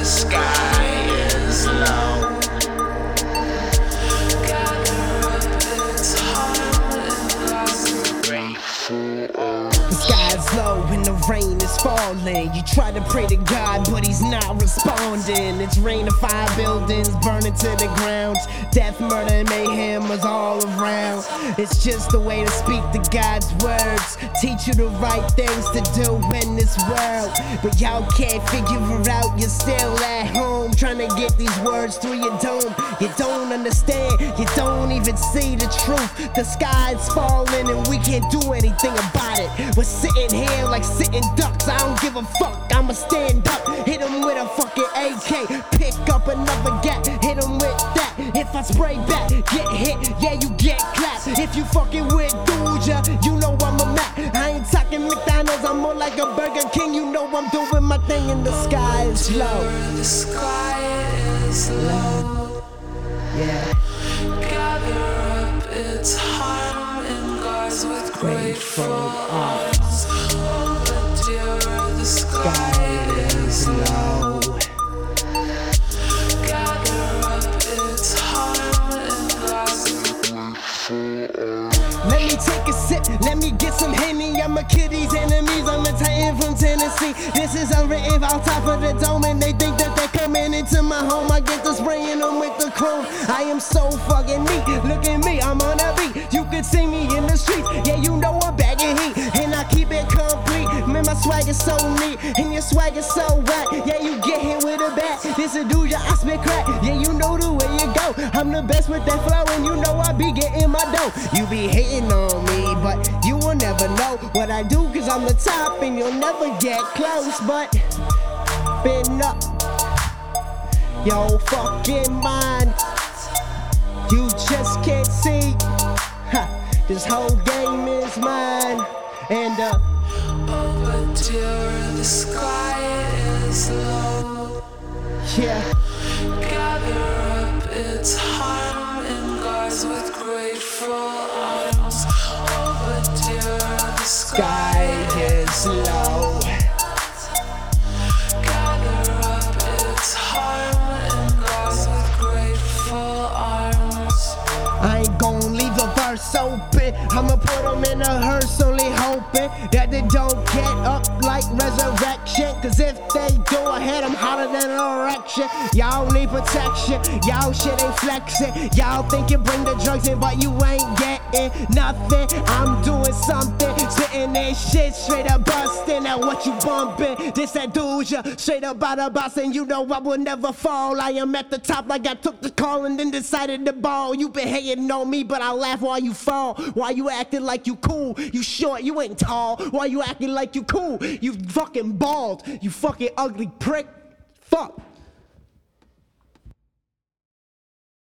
the sky. You try to pray to God, but He's not responding. It's rain of fire buildings burning to the ground. Death, murder, and mayhem is all around. It's just a way to speak the God's words. Teach you the right things to do in this world. But y'all can't figure it out. You're still at home trying to get these words through your dome. You don't understand. You don't even see the truth. The sky's falling and we can't do anything about it. We're sitting here like sitting ducks. I don't give a fuck. I'ma stand up. Hit him with a fucking AK. Pick up another gap. Hit him with that. If I spray back, get hit. Yeah, you get clapped. If you fucking with Dudja, you know I'm a Mac. I ain't talking McDonald's. I'm more like a Burger King. You know I'm doing my thing and the sky is low. The sky is low. Yeah. Gather up its harm in guards with grateful arms. Let me take a sip, let me get some Henny. I'm a kiddy's enemies, I'm a titan from Tennessee. This is unwritten on top of the dome, and they think that they're coming into my home. I get to spraying them with the chrome. I am so fucking neat. Look at me, I'm on a beat. You can see me in the streets. Yeah, you know is so neat, and your swag is so whack. Yeah, you get hit with a bat. This a dude, I spit crack. Yeah, you know the way you go. I'm the best with that flow, and you know I be getting my dough. You be hating on me, but you will never know what I do, cause I'm the top, and you'll never get close. But been up your fucking mind. You just can't see. Ha, this whole game is mine. And uh, Dear, the sky is low. yeah. Gather up its harm in guards with grateful arms. But the sky Sky is low. Gather up its harm in guards with grateful arms. I ain't leave the verse open. I'ma put them in a hearse, hotter than an erection. Y'all need protection, y'all shit ain't flexing. Y'all think you bring the drugs in, but you ain't getting nothing. I'm doing something, sitting there shit straight up busting. Now what you bumping? This that ya straight up out of box, and you know I will never fall. I am at the top like I took the call and then decided to ball. You been hating on me, but I laugh while you fall. Why you acting like you cool? You short, you ain't tall. Why you acting like you cool? You fucking bald. You fucking ugly prick. Fuck.